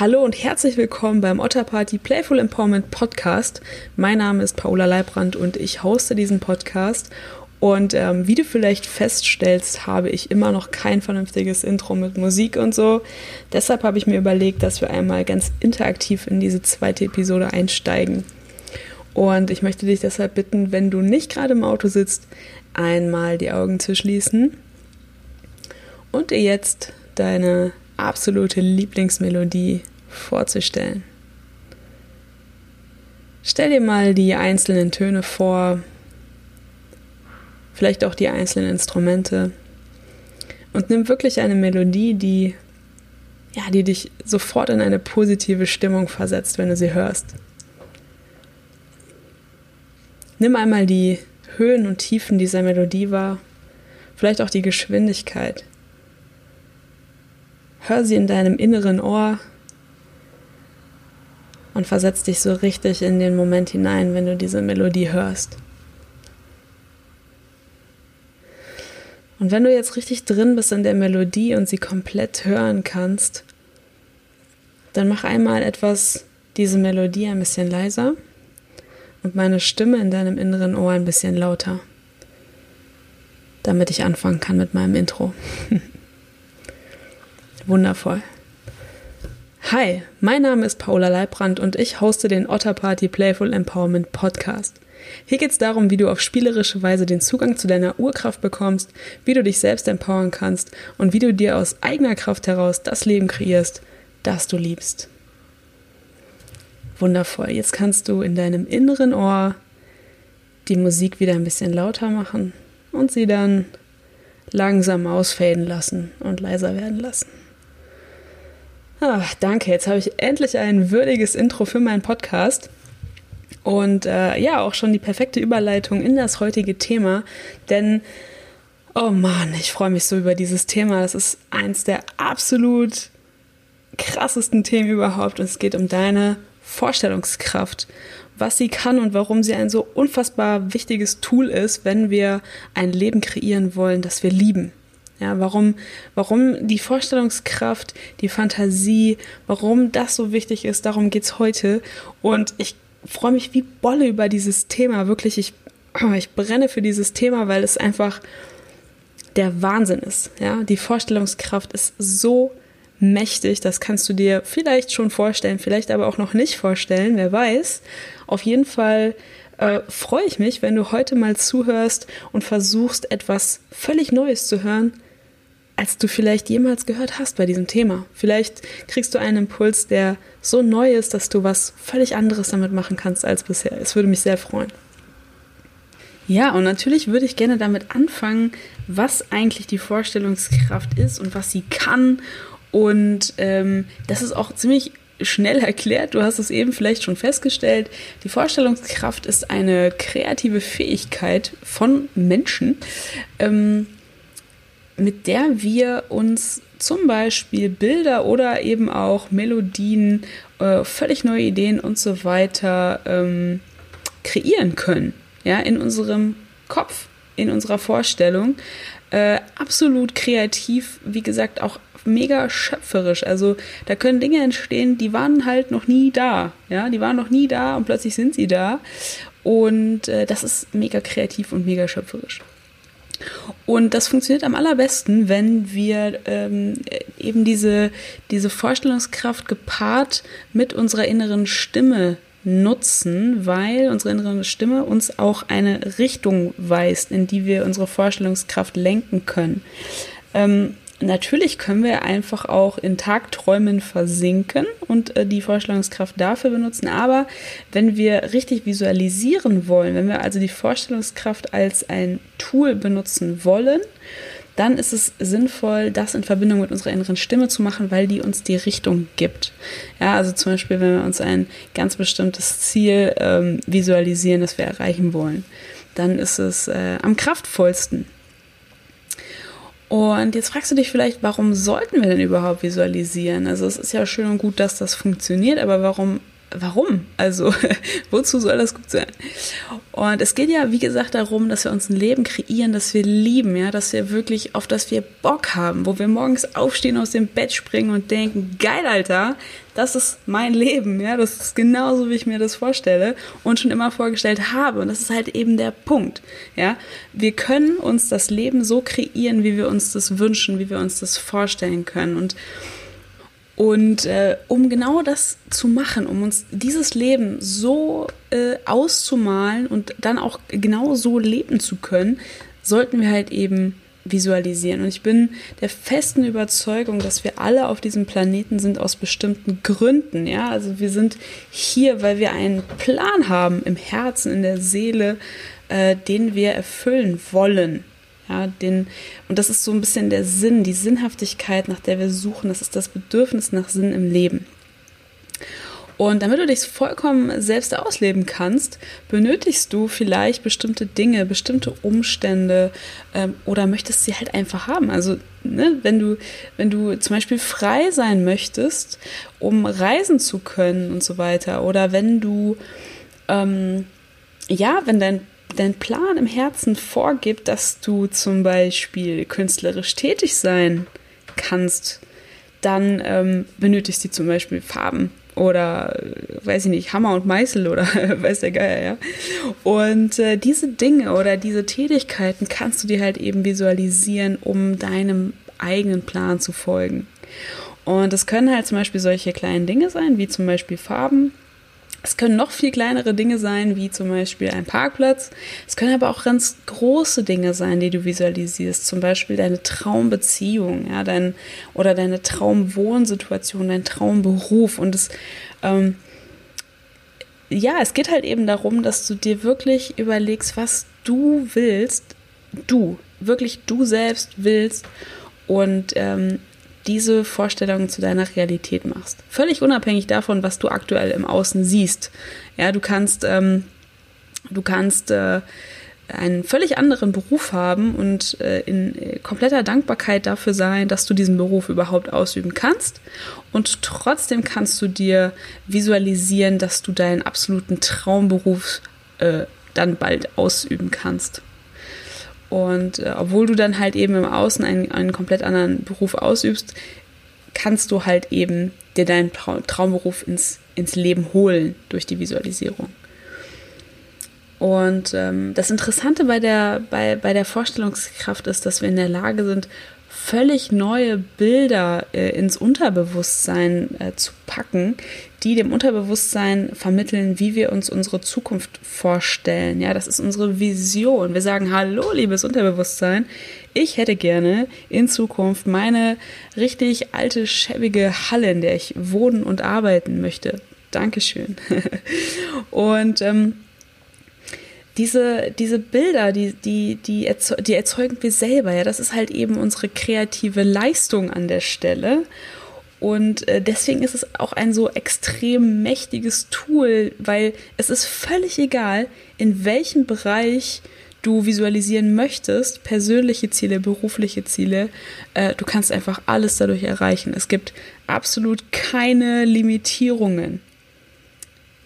Hallo und herzlich willkommen beim Otter Party Playful Empowerment Podcast. Mein Name ist Paula Leibrand und ich hoste diesen Podcast. Und ähm, wie du vielleicht feststellst, habe ich immer noch kein vernünftiges Intro mit Musik und so. Deshalb habe ich mir überlegt, dass wir einmal ganz interaktiv in diese zweite Episode einsteigen. Und ich möchte dich deshalb bitten, wenn du nicht gerade im Auto sitzt, einmal die Augen zu schließen und dir jetzt deine absolute Lieblingsmelodie vorzustellen. Stell dir mal die einzelnen Töne vor, vielleicht auch die einzelnen Instrumente und nimm wirklich eine Melodie, die ja, die dich sofort in eine positive Stimmung versetzt, wenn du sie hörst. Nimm einmal die Höhen und Tiefen dieser Melodie wahr, vielleicht auch die Geschwindigkeit. Hör sie in deinem inneren Ohr und versetz dich so richtig in den Moment hinein, wenn du diese Melodie hörst. Und wenn du jetzt richtig drin bist in der Melodie und sie komplett hören kannst, dann mach einmal etwas diese Melodie ein bisschen leiser und meine Stimme in deinem inneren Ohr ein bisschen lauter, damit ich anfangen kann mit meinem Intro. Wundervoll. Hi, mein Name ist Paula Leibrand und ich hoste den Otter Party Playful Empowerment Podcast. Hier geht es darum, wie du auf spielerische Weise den Zugang zu deiner Urkraft bekommst, wie du dich selbst empowern kannst und wie du dir aus eigener Kraft heraus das Leben kreierst, das du liebst. Wundervoll. Jetzt kannst du in deinem inneren Ohr die Musik wieder ein bisschen lauter machen und sie dann langsam ausfaden lassen und leiser werden lassen. Ach, danke, jetzt habe ich endlich ein würdiges Intro für meinen Podcast. Und äh, ja, auch schon die perfekte Überleitung in das heutige Thema. Denn, oh Mann, ich freue mich so über dieses Thema. Das ist eins der absolut krassesten Themen überhaupt. Und es geht um deine Vorstellungskraft. Was sie kann und warum sie ein so unfassbar wichtiges Tool ist, wenn wir ein Leben kreieren wollen, das wir lieben. Ja, warum, warum die Vorstellungskraft, die Fantasie, warum das so wichtig ist, darum geht's heute. Und ich freue mich wie Bolle über dieses Thema. Wirklich, ich, ich brenne für dieses Thema, weil es einfach der Wahnsinn ist. Ja, die Vorstellungskraft ist so mächtig, das kannst du dir vielleicht schon vorstellen, vielleicht aber auch noch nicht vorstellen, wer weiß. Auf jeden Fall äh, freue ich mich, wenn du heute mal zuhörst und versuchst, etwas völlig Neues zu hören, als du vielleicht jemals gehört hast bei diesem Thema. Vielleicht kriegst du einen Impuls, der so neu ist, dass du was völlig anderes damit machen kannst als bisher. Es würde mich sehr freuen. Ja, und natürlich würde ich gerne damit anfangen, was eigentlich die Vorstellungskraft ist und was sie kann. Und ähm, das ist auch ziemlich schnell erklärt. Du hast es eben vielleicht schon festgestellt. Die Vorstellungskraft ist eine kreative Fähigkeit von Menschen. Ähm, mit der wir uns zum Beispiel Bilder oder eben auch Melodien, äh, völlig neue Ideen und so weiter ähm, kreieren können. Ja, in unserem Kopf, in unserer Vorstellung. Äh, absolut kreativ, wie gesagt, auch mega schöpferisch. Also da können Dinge entstehen, die waren halt noch nie da. Ja, die waren noch nie da und plötzlich sind sie da. Und äh, das ist mega kreativ und mega schöpferisch. Und das funktioniert am allerbesten, wenn wir ähm, eben diese, diese Vorstellungskraft gepaart mit unserer inneren Stimme nutzen, weil unsere innere Stimme uns auch eine Richtung weist, in die wir unsere Vorstellungskraft lenken können. Ähm, Natürlich können wir einfach auch in Tagträumen versinken und äh, die Vorstellungskraft dafür benutzen. Aber wenn wir richtig visualisieren wollen, wenn wir also die Vorstellungskraft als ein Tool benutzen wollen, dann ist es sinnvoll, das in Verbindung mit unserer inneren Stimme zu machen, weil die uns die Richtung gibt. Ja, also zum Beispiel, wenn wir uns ein ganz bestimmtes Ziel ähm, visualisieren, das wir erreichen wollen, dann ist es äh, am kraftvollsten, und jetzt fragst du dich vielleicht, warum sollten wir denn überhaupt visualisieren? Also es ist ja schön und gut, dass das funktioniert, aber warum warum? Also, wozu soll das gut sein? Und es geht ja, wie gesagt, darum, dass wir uns ein Leben kreieren, das wir lieben, ja, dass wir wirklich, auf das wir Bock haben, wo wir morgens aufstehen, aus dem Bett springen und denken, geil, Alter, das ist mein Leben, ja, das ist genauso, wie ich mir das vorstelle und schon immer vorgestellt habe. Und das ist halt eben der Punkt, ja. Wir können uns das Leben so kreieren, wie wir uns das wünschen, wie wir uns das vorstellen können. Und und äh, um genau das zu machen, um uns dieses Leben so äh, auszumalen und dann auch genau so leben zu können, sollten wir halt eben visualisieren. Und ich bin der festen Überzeugung, dass wir alle auf diesem Planeten sind aus bestimmten Gründen. Ja, also wir sind hier, weil wir einen Plan haben im Herzen, in der Seele, äh, den wir erfüllen wollen. Ja, den, und das ist so ein bisschen der Sinn, die Sinnhaftigkeit, nach der wir suchen. Das ist das Bedürfnis nach Sinn im Leben. Und damit du dich vollkommen selbst ausleben kannst, benötigst du vielleicht bestimmte Dinge, bestimmte Umstände ähm, oder möchtest sie halt einfach haben. Also ne, wenn du, wenn du zum Beispiel frei sein möchtest, um reisen zu können und so weiter, oder wenn du ähm, ja, wenn dein dein Plan im Herzen vorgibt, dass du zum Beispiel künstlerisch tätig sein kannst, dann ähm, benötigst du zum Beispiel Farben oder weiß ich nicht, Hammer und Meißel oder weiß der Geier, ja. Und äh, diese Dinge oder diese Tätigkeiten kannst du dir halt eben visualisieren, um deinem eigenen Plan zu folgen. Und es können halt zum Beispiel solche kleinen Dinge sein, wie zum Beispiel Farben, es können noch viel kleinere Dinge sein, wie zum Beispiel ein Parkplatz. Es können aber auch ganz große Dinge sein, die du visualisierst. Zum Beispiel deine Traumbeziehung, ja, dein, oder deine Traumwohnsituation, dein Traumberuf. Und es, ähm, ja, es geht halt eben darum, dass du dir wirklich überlegst, was du willst, du, wirklich du selbst willst und ähm, diese Vorstellungen zu deiner Realität machst. Völlig unabhängig davon, was du aktuell im Außen siehst. Ja, du kannst, ähm, du kannst äh, einen völlig anderen Beruf haben und äh, in äh, kompletter Dankbarkeit dafür sein, dass du diesen Beruf überhaupt ausüben kannst. Und trotzdem kannst du dir visualisieren, dass du deinen absoluten Traumberuf äh, dann bald ausüben kannst. Und äh, obwohl du dann halt eben im Außen einen, einen komplett anderen Beruf ausübst, kannst du halt eben dir deinen Traumberuf ins, ins Leben holen durch die Visualisierung. Und ähm, das Interessante bei der, bei, bei der Vorstellungskraft ist, dass wir in der Lage sind, völlig neue Bilder äh, ins Unterbewusstsein äh, zu packen, die dem Unterbewusstsein vermitteln, wie wir uns unsere Zukunft vorstellen. Ja, das ist unsere Vision. Wir sagen, hallo, liebes Unterbewusstsein, ich hätte gerne in Zukunft meine richtig alte, schäbige Halle, in der ich wohnen und arbeiten möchte. Dankeschön. und ähm, diese, diese Bilder, die, die, die, erzeugen, die erzeugen wir selber. Ja, das ist halt eben unsere kreative Leistung an der Stelle. Und äh, deswegen ist es auch ein so extrem mächtiges Tool, weil es ist völlig egal, in welchem Bereich du visualisieren möchtest, persönliche Ziele, berufliche Ziele, äh, du kannst einfach alles dadurch erreichen. Es gibt absolut keine Limitierungen.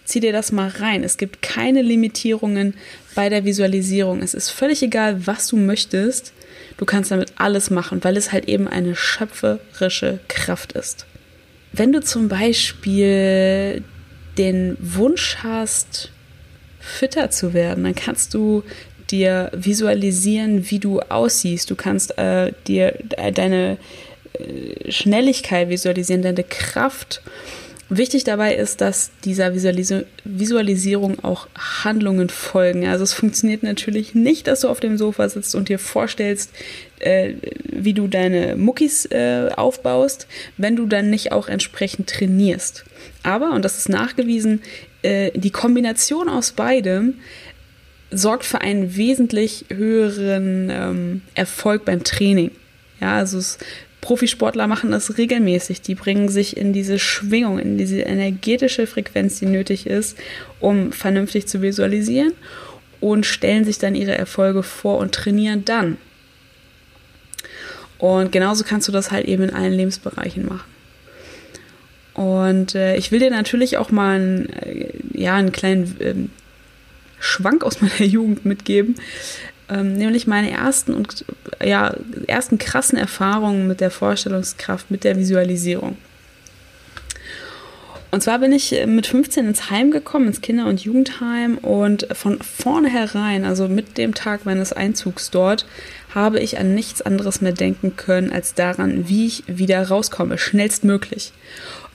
Zieh dir das mal rein. Es gibt keine Limitierungen bei der Visualisierung. Es ist völlig egal, was du möchtest. Du kannst damit alles machen, weil es halt eben eine schöpferische Kraft ist. Wenn du zum Beispiel den Wunsch hast, fitter zu werden, dann kannst du dir visualisieren, wie du aussiehst. Du kannst äh, dir deine äh, Schnelligkeit visualisieren, deine Kraft Wichtig dabei ist, dass dieser Visualis Visualisierung auch Handlungen folgen. Also es funktioniert natürlich nicht, dass du auf dem Sofa sitzt und dir vorstellst, äh, wie du deine Muckis äh, aufbaust, wenn du dann nicht auch entsprechend trainierst. Aber, und das ist nachgewiesen, äh, die Kombination aus beidem sorgt für einen wesentlich höheren ähm, Erfolg beim Training. Ja, also es Profisportler machen das regelmäßig. Die bringen sich in diese Schwingung, in diese energetische Frequenz, die nötig ist, um vernünftig zu visualisieren und stellen sich dann ihre Erfolge vor und trainieren dann. Und genauso kannst du das halt eben in allen Lebensbereichen machen. Und äh, ich will dir natürlich auch mal einen, äh, ja, einen kleinen äh, Schwank aus meiner Jugend mitgeben. Ähm, nämlich meine ersten und ja, ersten krassen Erfahrungen mit der Vorstellungskraft, mit der Visualisierung. Und zwar bin ich äh, mit 15 ins Heim gekommen, ins Kinder- und Jugendheim und von vornherein, also mit dem Tag meines Einzugs dort, habe ich an nichts anderes mehr denken können als daran, wie ich wieder rauskomme, schnellstmöglich.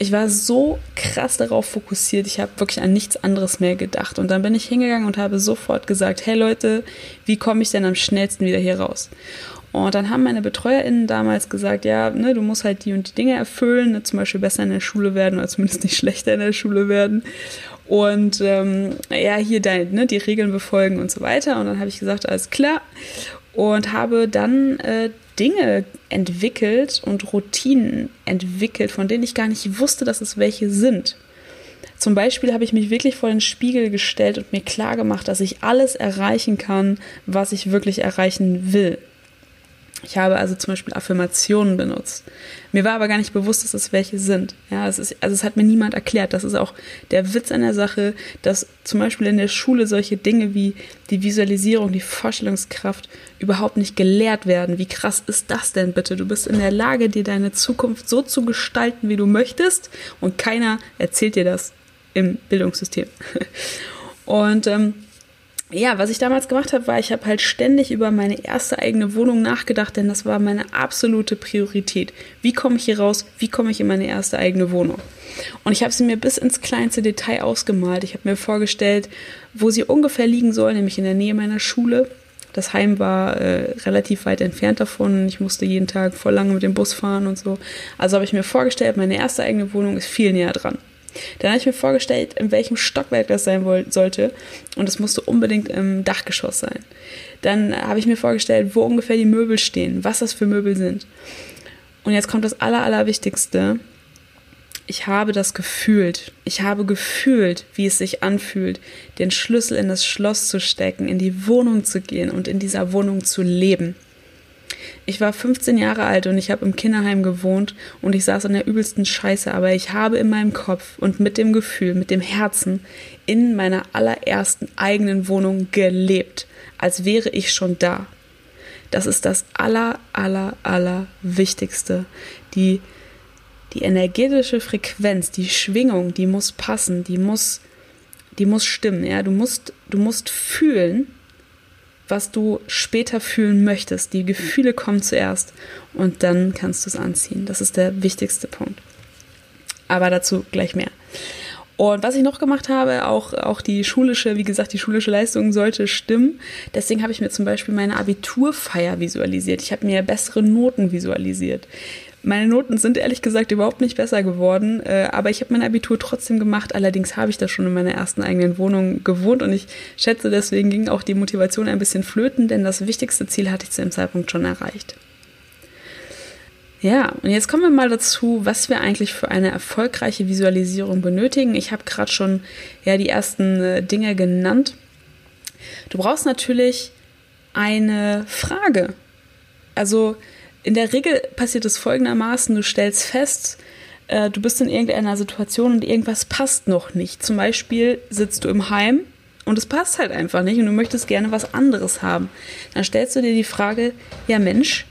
Ich war so krass darauf fokussiert, ich habe wirklich an nichts anderes mehr gedacht. Und dann bin ich hingegangen und habe sofort gesagt, hey Leute, wie komme ich denn am schnellsten wieder hier raus? Und dann haben meine BetreuerInnen damals gesagt, ja, ne, du musst halt die und die Dinge erfüllen, ne, zum Beispiel besser in der Schule werden oder zumindest nicht schlechter in der Schule werden. Und ähm, ja, hier dein, ne, die Regeln befolgen und so weiter. Und dann habe ich gesagt, alles klar. Und habe dann äh, Dinge entwickelt und Routinen entwickelt, von denen ich gar nicht wusste, dass es welche sind. Zum Beispiel habe ich mich wirklich vor den Spiegel gestellt und mir klar gemacht, dass ich alles erreichen kann, was ich wirklich erreichen will. Ich habe also zum Beispiel Affirmationen benutzt. Mir war aber gar nicht bewusst, dass es welche sind. Ja, es ist, also es hat mir niemand erklärt. Das ist auch der Witz an der Sache, dass zum Beispiel in der Schule solche Dinge wie die Visualisierung, die Vorstellungskraft überhaupt nicht gelehrt werden. Wie krass ist das denn bitte? Du bist in der Lage, dir deine Zukunft so zu gestalten, wie du möchtest, und keiner erzählt dir das im Bildungssystem. Und ähm, ja, was ich damals gemacht habe, war, ich habe halt ständig über meine erste eigene Wohnung nachgedacht, denn das war meine absolute Priorität. Wie komme ich hier raus? Wie komme ich in meine erste eigene Wohnung? Und ich habe sie mir bis ins kleinste Detail ausgemalt. Ich habe mir vorgestellt, wo sie ungefähr liegen soll, nämlich in der Nähe meiner Schule. Das Heim war äh, relativ weit entfernt davon. Ich musste jeden Tag voll lange mit dem Bus fahren und so. Also habe ich mir vorgestellt, meine erste eigene Wohnung ist viel näher dran. Dann habe ich mir vorgestellt, in welchem Stockwerk das sein sollte. Und es musste unbedingt im Dachgeschoss sein. Dann habe ich mir vorgestellt, wo ungefähr die Möbel stehen, was das für Möbel sind. Und jetzt kommt das Aller, Allerwichtigste. Ich habe das gefühlt. Ich habe gefühlt, wie es sich anfühlt, den Schlüssel in das Schloss zu stecken, in die Wohnung zu gehen und in dieser Wohnung zu leben. Ich war 15 Jahre alt und ich habe im Kinderheim gewohnt und ich saß in der übelsten Scheiße, aber ich habe in meinem Kopf und mit dem Gefühl, mit dem Herzen in meiner allerersten eigenen Wohnung gelebt, als wäre ich schon da. Das ist das aller, aller, aller Wichtigste. Die, die energetische Frequenz, die Schwingung, die muss passen, die muss, die muss stimmen. Ja? Du, musst, du musst fühlen, was du später fühlen möchtest. Die Gefühle kommen zuerst und dann kannst du es anziehen. Das ist der wichtigste Punkt. Aber dazu gleich mehr. Und was ich noch gemacht habe, auch, auch die schulische, wie gesagt, die schulische Leistung sollte stimmen. Deswegen habe ich mir zum Beispiel meine Abiturfeier visualisiert. Ich habe mir bessere Noten visualisiert. Meine Noten sind ehrlich gesagt überhaupt nicht besser geworden, äh, aber ich habe mein Abitur trotzdem gemacht. Allerdings habe ich das schon in meiner ersten eigenen Wohnung gewohnt und ich schätze, deswegen ging auch die Motivation ein bisschen flöten, denn das wichtigste Ziel hatte ich zu dem Zeitpunkt schon erreicht. Ja, und jetzt kommen wir mal dazu, was wir eigentlich für eine erfolgreiche Visualisierung benötigen. Ich habe gerade schon ja die ersten äh, Dinge genannt. Du brauchst natürlich eine Frage. Also in der Regel passiert es folgendermaßen, du stellst fest, äh, du bist in irgendeiner Situation und irgendwas passt noch nicht. Zum Beispiel sitzt du im Heim und es passt halt einfach nicht und du möchtest gerne was anderes haben. Dann stellst du dir die Frage, ja Mensch,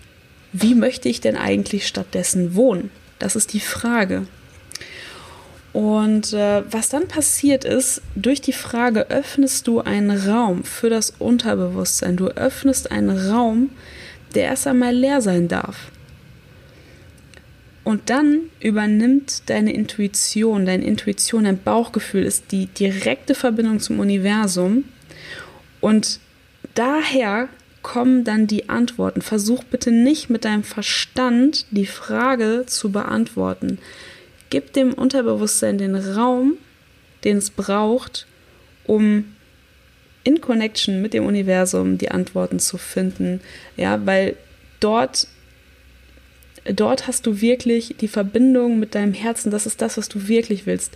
wie möchte ich denn eigentlich stattdessen wohnen? Das ist die Frage. Und äh, was dann passiert ist, durch die Frage öffnest du einen Raum für das Unterbewusstsein. Du öffnest einen Raum, der erst einmal leer sein darf. Und dann übernimmt deine Intuition, deine Intuition, dein Bauchgefühl ist die direkte Verbindung zum Universum. Und daher kommen dann die Antworten. Versuch bitte nicht mit deinem Verstand die Frage zu beantworten. Gib dem Unterbewusstsein den Raum, den es braucht, um in Connection mit dem Universum die Antworten zu finden. Ja, weil dort dort hast du wirklich die Verbindung mit deinem Herzen, das ist das, was du wirklich willst.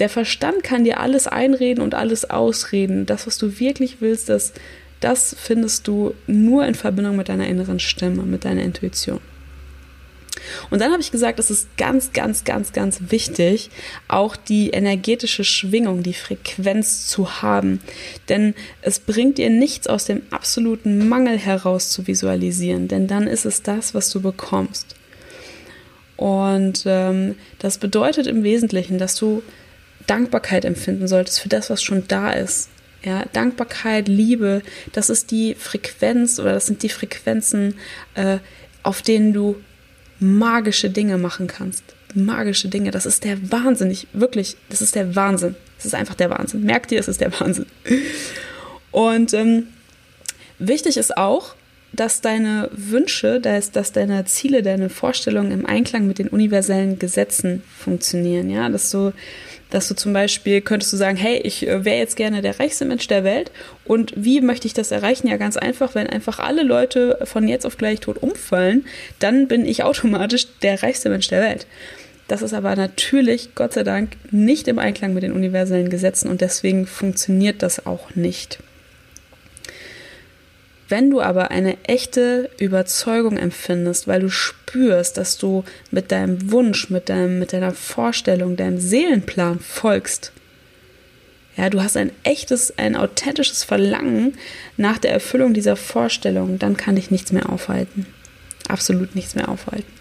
Der Verstand kann dir alles einreden und alles ausreden. Das, was du wirklich willst, das, das findest du nur in Verbindung mit deiner inneren Stimme, mit deiner Intuition. Und dann habe ich gesagt, es ist ganz, ganz, ganz, ganz wichtig, auch die energetische Schwingung, die Frequenz zu haben. Denn es bringt dir nichts aus dem absoluten Mangel heraus zu visualisieren, denn dann ist es das, was du bekommst. Und ähm, das bedeutet im Wesentlichen, dass du Dankbarkeit empfinden solltest für das, was schon da ist. Ja, Dankbarkeit, Liebe, das ist die Frequenz oder das sind die Frequenzen, äh, auf denen du magische Dinge machen kannst. Magische Dinge, das ist der Wahnsinn. Ich, wirklich, das ist der Wahnsinn. Das ist einfach der Wahnsinn. Merkt ihr, es ist der Wahnsinn. Und ähm, wichtig ist auch, dass deine Wünsche, dass, dass deine Ziele, deine Vorstellungen im Einklang mit den universellen Gesetzen funktionieren. Ja, dass du dass du zum Beispiel könntest du sagen, hey, ich äh, wäre jetzt gerne der reichste Mensch der Welt. Und wie möchte ich das erreichen? Ja, ganz einfach, wenn einfach alle Leute von jetzt auf gleich tot umfallen, dann bin ich automatisch der reichste Mensch der Welt. Das ist aber natürlich, Gott sei Dank, nicht im Einklang mit den universellen Gesetzen und deswegen funktioniert das auch nicht. Wenn du aber eine echte Überzeugung empfindest, weil du spürst, dass du mit deinem Wunsch, mit, deinem, mit deiner Vorstellung, deinem Seelenplan folgst, ja, du hast ein echtes, ein authentisches Verlangen nach der Erfüllung dieser Vorstellung, dann kann dich nichts mehr aufhalten. Absolut nichts mehr aufhalten.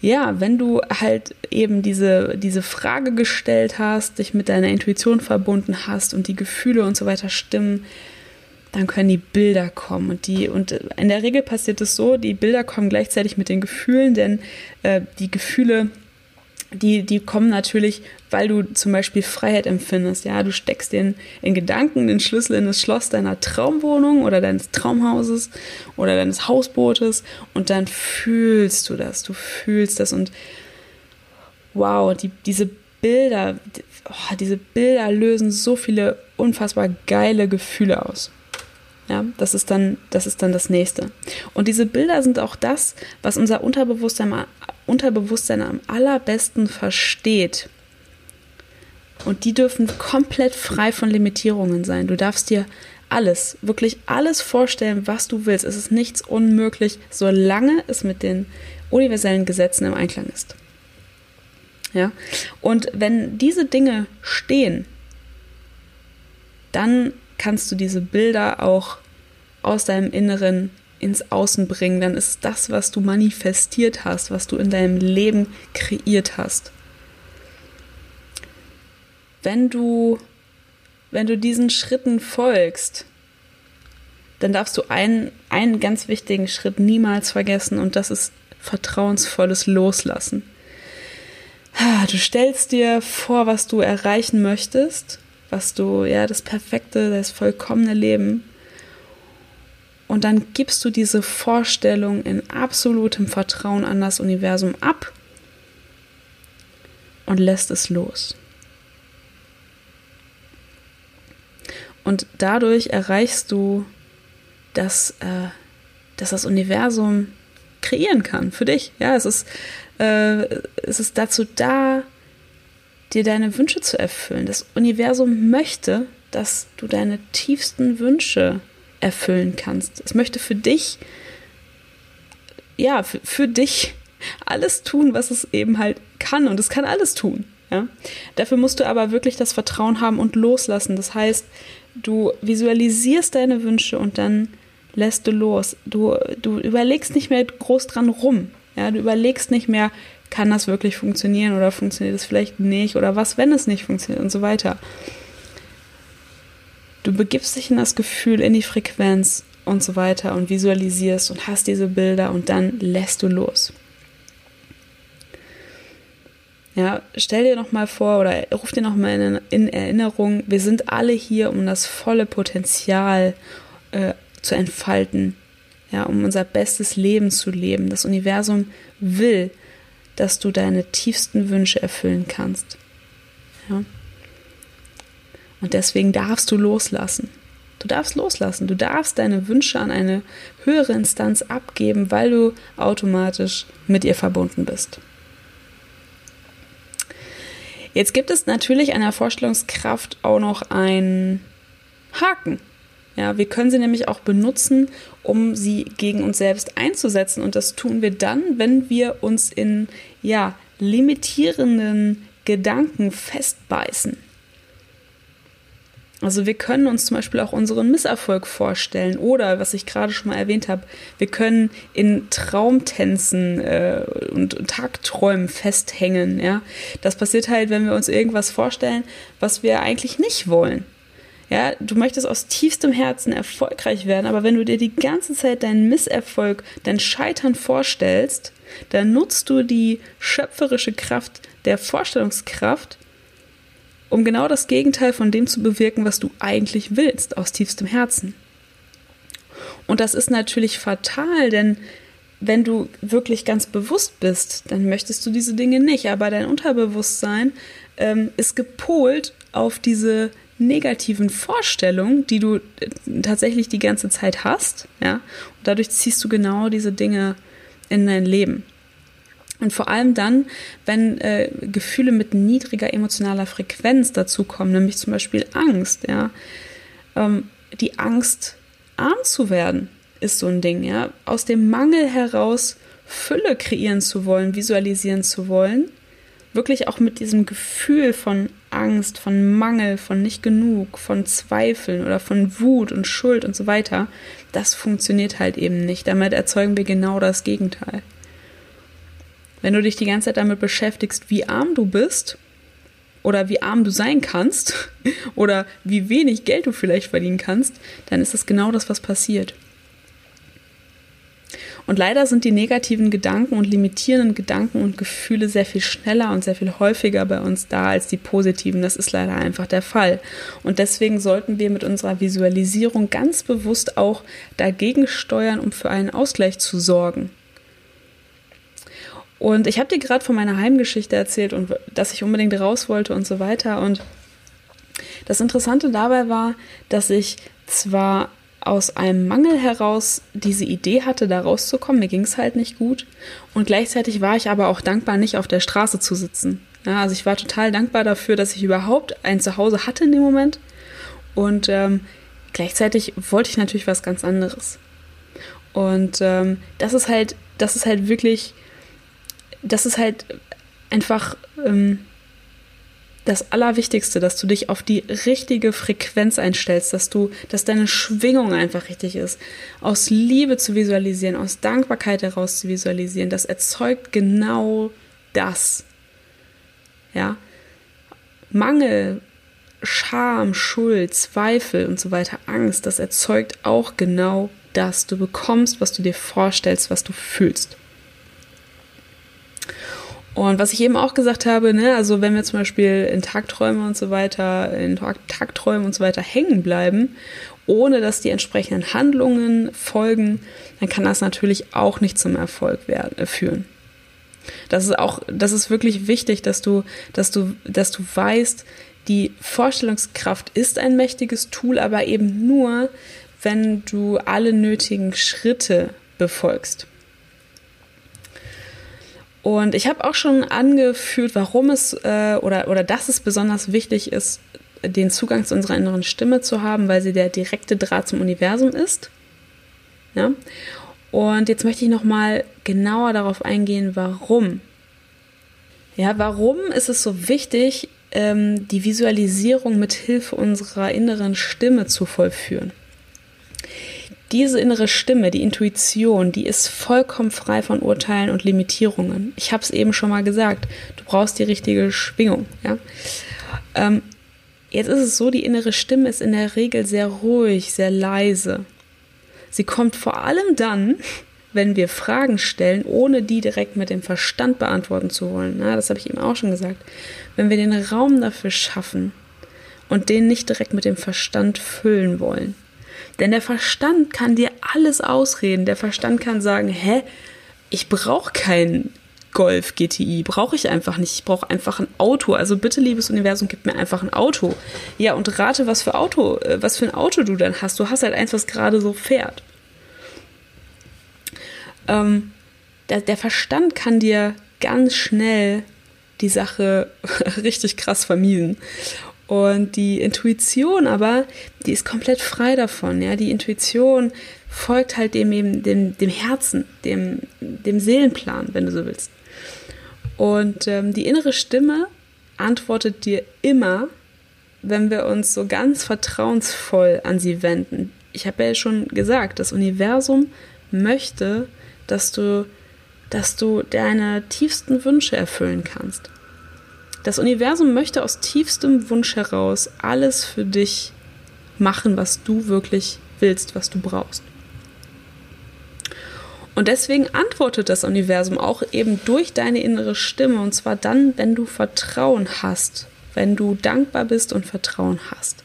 Ja, wenn du halt eben diese, diese Frage gestellt hast, dich mit deiner Intuition verbunden hast und die Gefühle und so weiter stimmen, dann können die Bilder kommen. Und, die, und in der Regel passiert es so, die Bilder kommen gleichzeitig mit den Gefühlen, denn äh, die Gefühle, die, die kommen natürlich, weil du zum Beispiel Freiheit empfindest. Ja, du steckst den, in Gedanken den Schlüssel in das Schloss deiner Traumwohnung oder deines Traumhauses oder deines Hausbootes und dann fühlst du das. Du fühlst das und wow, die, diese Bilder, oh, diese Bilder lösen so viele unfassbar geile Gefühle aus. Ja, das ist dann, das ist dann das nächste. Und diese Bilder sind auch das, was unser Unterbewusstsein, Unterbewusstsein am allerbesten versteht. Und die dürfen komplett frei von Limitierungen sein. Du darfst dir alles, wirklich alles vorstellen, was du willst. Es ist nichts unmöglich, solange es mit den universellen Gesetzen im Einklang ist. Ja? Und wenn diese Dinge stehen, dann kannst du diese Bilder auch aus deinem Inneren ins Außen bringen, dann ist das, was du manifestiert hast, was du in deinem Leben kreiert hast. Wenn du, wenn du diesen Schritten folgst, dann darfst du einen, einen ganz wichtigen Schritt niemals vergessen und das ist vertrauensvolles Loslassen. Du stellst dir vor, was du erreichen möchtest was du, ja, das perfekte, das vollkommene Leben. Und dann gibst du diese Vorstellung in absolutem Vertrauen an das Universum ab und lässt es los. Und dadurch erreichst du, dass, äh, dass das Universum kreieren kann für dich. Ja, es ist, äh, es ist dazu da, dir deine Wünsche zu erfüllen. Das Universum möchte, dass du deine tiefsten Wünsche erfüllen kannst. Es möchte für dich, ja, für, für dich alles tun, was es eben halt kann. Und es kann alles tun. Ja? Dafür musst du aber wirklich das Vertrauen haben und loslassen. Das heißt, du visualisierst deine Wünsche und dann lässt du los. Du, du überlegst nicht mehr groß dran rum. Ja? Du überlegst nicht mehr, kann das wirklich funktionieren oder funktioniert es vielleicht nicht oder was, wenn es nicht funktioniert und so weiter. Du begibst dich in das Gefühl, in die Frequenz und so weiter und visualisierst und hast diese Bilder und dann lässt du los. Ja, stell dir noch mal vor oder ruf dir noch mal in, in Erinnerung, wir sind alle hier, um das volle Potenzial äh, zu entfalten, ja, um unser bestes Leben zu leben. Das Universum will, dass du deine tiefsten Wünsche erfüllen kannst. Ja? Und deswegen darfst du loslassen. Du darfst loslassen. Du darfst deine Wünsche an eine höhere Instanz abgeben, weil du automatisch mit ihr verbunden bist. Jetzt gibt es natürlich der Vorstellungskraft auch noch einen Haken. Ja, wir können sie nämlich auch benutzen, um sie gegen uns selbst einzusetzen. Und das tun wir dann, wenn wir uns in ja, limitierenden Gedanken festbeißen. Also wir können uns zum Beispiel auch unseren Misserfolg vorstellen oder, was ich gerade schon mal erwähnt habe, wir können in Traumtänzen äh, und Tagträumen festhängen. Ja, das passiert halt, wenn wir uns irgendwas vorstellen, was wir eigentlich nicht wollen. Ja, du möchtest aus tiefstem Herzen erfolgreich werden, aber wenn du dir die ganze Zeit deinen Misserfolg, dein Scheitern vorstellst, dann nutzt du die schöpferische Kraft der Vorstellungskraft um genau das Gegenteil von dem zu bewirken, was du eigentlich willst, aus tiefstem Herzen. Und das ist natürlich fatal, denn wenn du wirklich ganz bewusst bist, dann möchtest du diese Dinge nicht. Aber dein Unterbewusstsein ähm, ist gepolt auf diese negativen Vorstellungen, die du äh, tatsächlich die ganze Zeit hast. Ja? Und dadurch ziehst du genau diese Dinge in dein Leben. Und vor allem dann, wenn äh, Gefühle mit niedriger emotionaler Frequenz dazukommen, nämlich zum Beispiel Angst, ja. Ähm, die Angst, arm zu werden, ist so ein Ding, ja. Aus dem Mangel heraus Fülle kreieren zu wollen, visualisieren zu wollen, wirklich auch mit diesem Gefühl von Angst, von Mangel, von nicht genug, von Zweifeln oder von Wut und Schuld und so weiter, das funktioniert halt eben nicht. Damit erzeugen wir genau das Gegenteil. Wenn du dich die ganze Zeit damit beschäftigst, wie arm du bist oder wie arm du sein kannst oder wie wenig Geld du vielleicht verdienen kannst, dann ist das genau das, was passiert. Und leider sind die negativen Gedanken und limitierenden Gedanken und Gefühle sehr viel schneller und sehr viel häufiger bei uns da als die positiven. Das ist leider einfach der Fall. Und deswegen sollten wir mit unserer Visualisierung ganz bewusst auch dagegen steuern, um für einen Ausgleich zu sorgen. Und ich habe dir gerade von meiner Heimgeschichte erzählt und dass ich unbedingt raus wollte und so weiter. Und das Interessante dabei war, dass ich zwar aus einem Mangel heraus diese Idee hatte, da rauszukommen, mir ging es halt nicht gut. Und gleichzeitig war ich aber auch dankbar, nicht auf der Straße zu sitzen. Ja, also ich war total dankbar dafür, dass ich überhaupt ein Zuhause hatte in dem Moment. Und ähm, gleichzeitig wollte ich natürlich was ganz anderes. Und ähm, das ist halt, das ist halt wirklich das ist halt einfach ähm, das Allerwichtigste, dass du dich auf die richtige Frequenz einstellst, dass du, dass deine Schwingung einfach richtig ist. Aus Liebe zu visualisieren, aus Dankbarkeit heraus zu visualisieren, das erzeugt genau das. Ja. Mangel, Scham, Schuld, Zweifel und so weiter, Angst, das erzeugt auch genau das. Du bekommst, was du dir vorstellst, was du fühlst. Und was ich eben auch gesagt habe, ne, also wenn wir zum Beispiel in Tagträumen und so weiter, in Tagträumen und so weiter hängen bleiben, ohne dass die entsprechenden Handlungen folgen, dann kann das natürlich auch nicht zum Erfolg werden, äh, führen. Das ist auch, das ist wirklich wichtig, dass du, dass du, dass du weißt, die Vorstellungskraft ist ein mächtiges Tool, aber eben nur, wenn du alle nötigen Schritte befolgst. Und ich habe auch schon angeführt, warum es äh, oder, oder dass es besonders wichtig ist, den Zugang zu unserer inneren Stimme zu haben, weil sie der direkte Draht zum Universum ist. Ja? Und jetzt möchte ich nochmal genauer darauf eingehen, warum. Ja, warum ist es so wichtig, ähm, die Visualisierung mit Hilfe unserer inneren Stimme zu vollführen? Diese innere Stimme, die Intuition, die ist vollkommen frei von Urteilen und Limitierungen. Ich habe es eben schon mal gesagt, du brauchst die richtige Schwingung. Ja? Ähm, jetzt ist es so, die innere Stimme ist in der Regel sehr ruhig, sehr leise. Sie kommt vor allem dann, wenn wir Fragen stellen, ohne die direkt mit dem Verstand beantworten zu wollen. Ja, das habe ich eben auch schon gesagt. Wenn wir den Raum dafür schaffen und den nicht direkt mit dem Verstand füllen wollen. Denn der Verstand kann dir alles ausreden. Der Verstand kann sagen, hä, ich brauche kein Golf GTI, brauche ich einfach nicht. Ich brauche einfach ein Auto. Also bitte, liebes Universum, gib mir einfach ein Auto. Ja, und rate, was für Auto, äh, was für ein Auto du dann hast. Du hast halt eins, was gerade so fährt. Ähm, der, der Verstand kann dir ganz schnell die Sache richtig krass vermiesen. Und die Intuition aber, die ist komplett frei davon. Ja? Die Intuition folgt halt dem, eben, dem, dem Herzen, dem, dem Seelenplan, wenn du so willst. Und ähm, die innere Stimme antwortet dir immer, wenn wir uns so ganz vertrauensvoll an sie wenden. Ich habe ja schon gesagt, das Universum möchte, dass du, dass du deine tiefsten Wünsche erfüllen kannst. Das Universum möchte aus tiefstem Wunsch heraus alles für dich machen, was du wirklich willst, was du brauchst. Und deswegen antwortet das Universum auch eben durch deine innere Stimme. Und zwar dann, wenn du Vertrauen hast, wenn du dankbar bist und Vertrauen hast.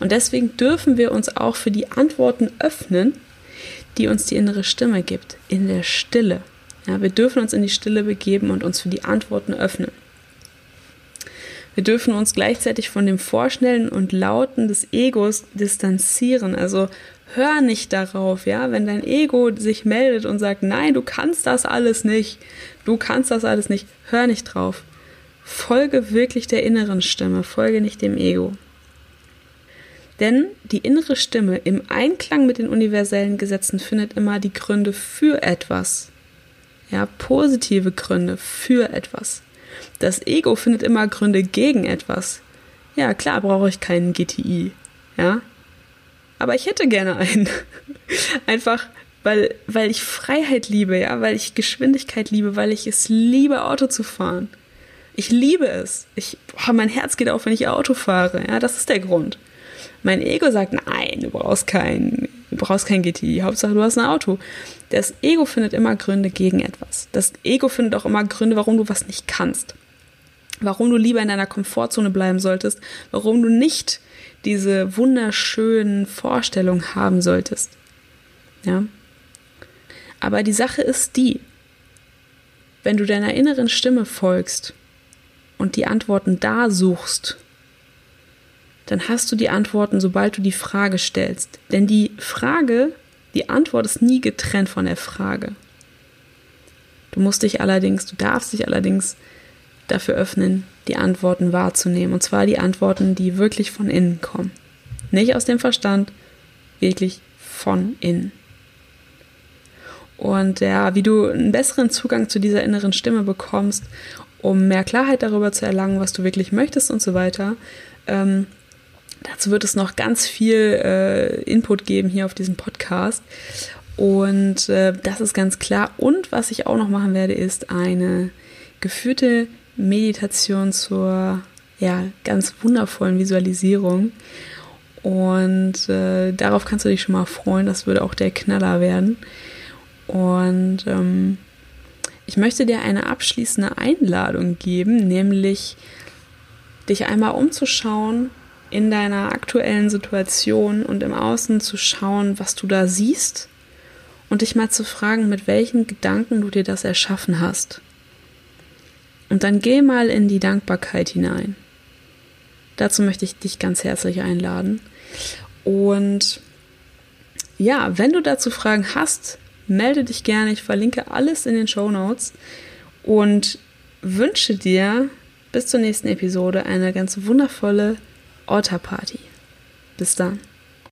Und deswegen dürfen wir uns auch für die Antworten öffnen, die uns die innere Stimme gibt, in der Stille. Ja, wir dürfen uns in die Stille begeben und uns für die Antworten öffnen. Wir dürfen uns gleichzeitig von dem Vorschnellen und Lauten des Egos distanzieren. Also hör nicht darauf, ja, wenn dein Ego sich meldet und sagt, nein, du kannst das alles nicht, du kannst das alles nicht, hör nicht drauf. Folge wirklich der inneren Stimme, folge nicht dem Ego. Denn die innere Stimme im Einklang mit den universellen Gesetzen findet immer die Gründe für etwas. Ja, positive Gründe für etwas. Das Ego findet immer Gründe gegen etwas. Ja, klar brauche ich keinen GTI. Ja. Aber ich hätte gerne einen. Einfach, weil, weil ich Freiheit liebe, ja, weil ich Geschwindigkeit liebe, weil ich es liebe, Auto zu fahren. Ich liebe es. Ich, boah, mein Herz geht auf, wenn ich Auto fahre. Ja, das ist der Grund. Mein Ego sagt, nein, du brauchst kein, du brauchst kein GTI. Hauptsache, du hast ein Auto. Das Ego findet immer Gründe gegen etwas. Das Ego findet auch immer Gründe, warum du was nicht kannst warum du lieber in deiner Komfortzone bleiben solltest, warum du nicht diese wunderschönen Vorstellungen haben solltest. Ja. Aber die Sache ist die, wenn du deiner inneren Stimme folgst und die Antworten da suchst, dann hast du die Antworten, sobald du die Frage stellst. Denn die Frage, die Antwort ist nie getrennt von der Frage. Du musst dich allerdings, du darfst dich allerdings dafür öffnen, die Antworten wahrzunehmen. Und zwar die Antworten, die wirklich von innen kommen. Nicht aus dem Verstand, wirklich von innen. Und ja, wie du einen besseren Zugang zu dieser inneren Stimme bekommst, um mehr Klarheit darüber zu erlangen, was du wirklich möchtest und so weiter. Ähm, dazu wird es noch ganz viel äh, Input geben hier auf diesem Podcast. Und äh, das ist ganz klar. Und was ich auch noch machen werde, ist eine geführte Meditation zur ja, ganz wundervollen Visualisierung. Und äh, darauf kannst du dich schon mal freuen. Das würde auch der Knaller werden. Und ähm, ich möchte dir eine abschließende Einladung geben, nämlich dich einmal umzuschauen in deiner aktuellen Situation und im Außen zu schauen, was du da siehst und dich mal zu fragen, mit welchen Gedanken du dir das erschaffen hast. Und dann geh mal in die Dankbarkeit hinein. Dazu möchte ich dich ganz herzlich einladen. Und ja, wenn du dazu Fragen hast, melde dich gerne. Ich verlinke alles in den Show Notes und wünsche dir bis zur nächsten Episode eine ganz wundervolle Orta-Party. Bis dann.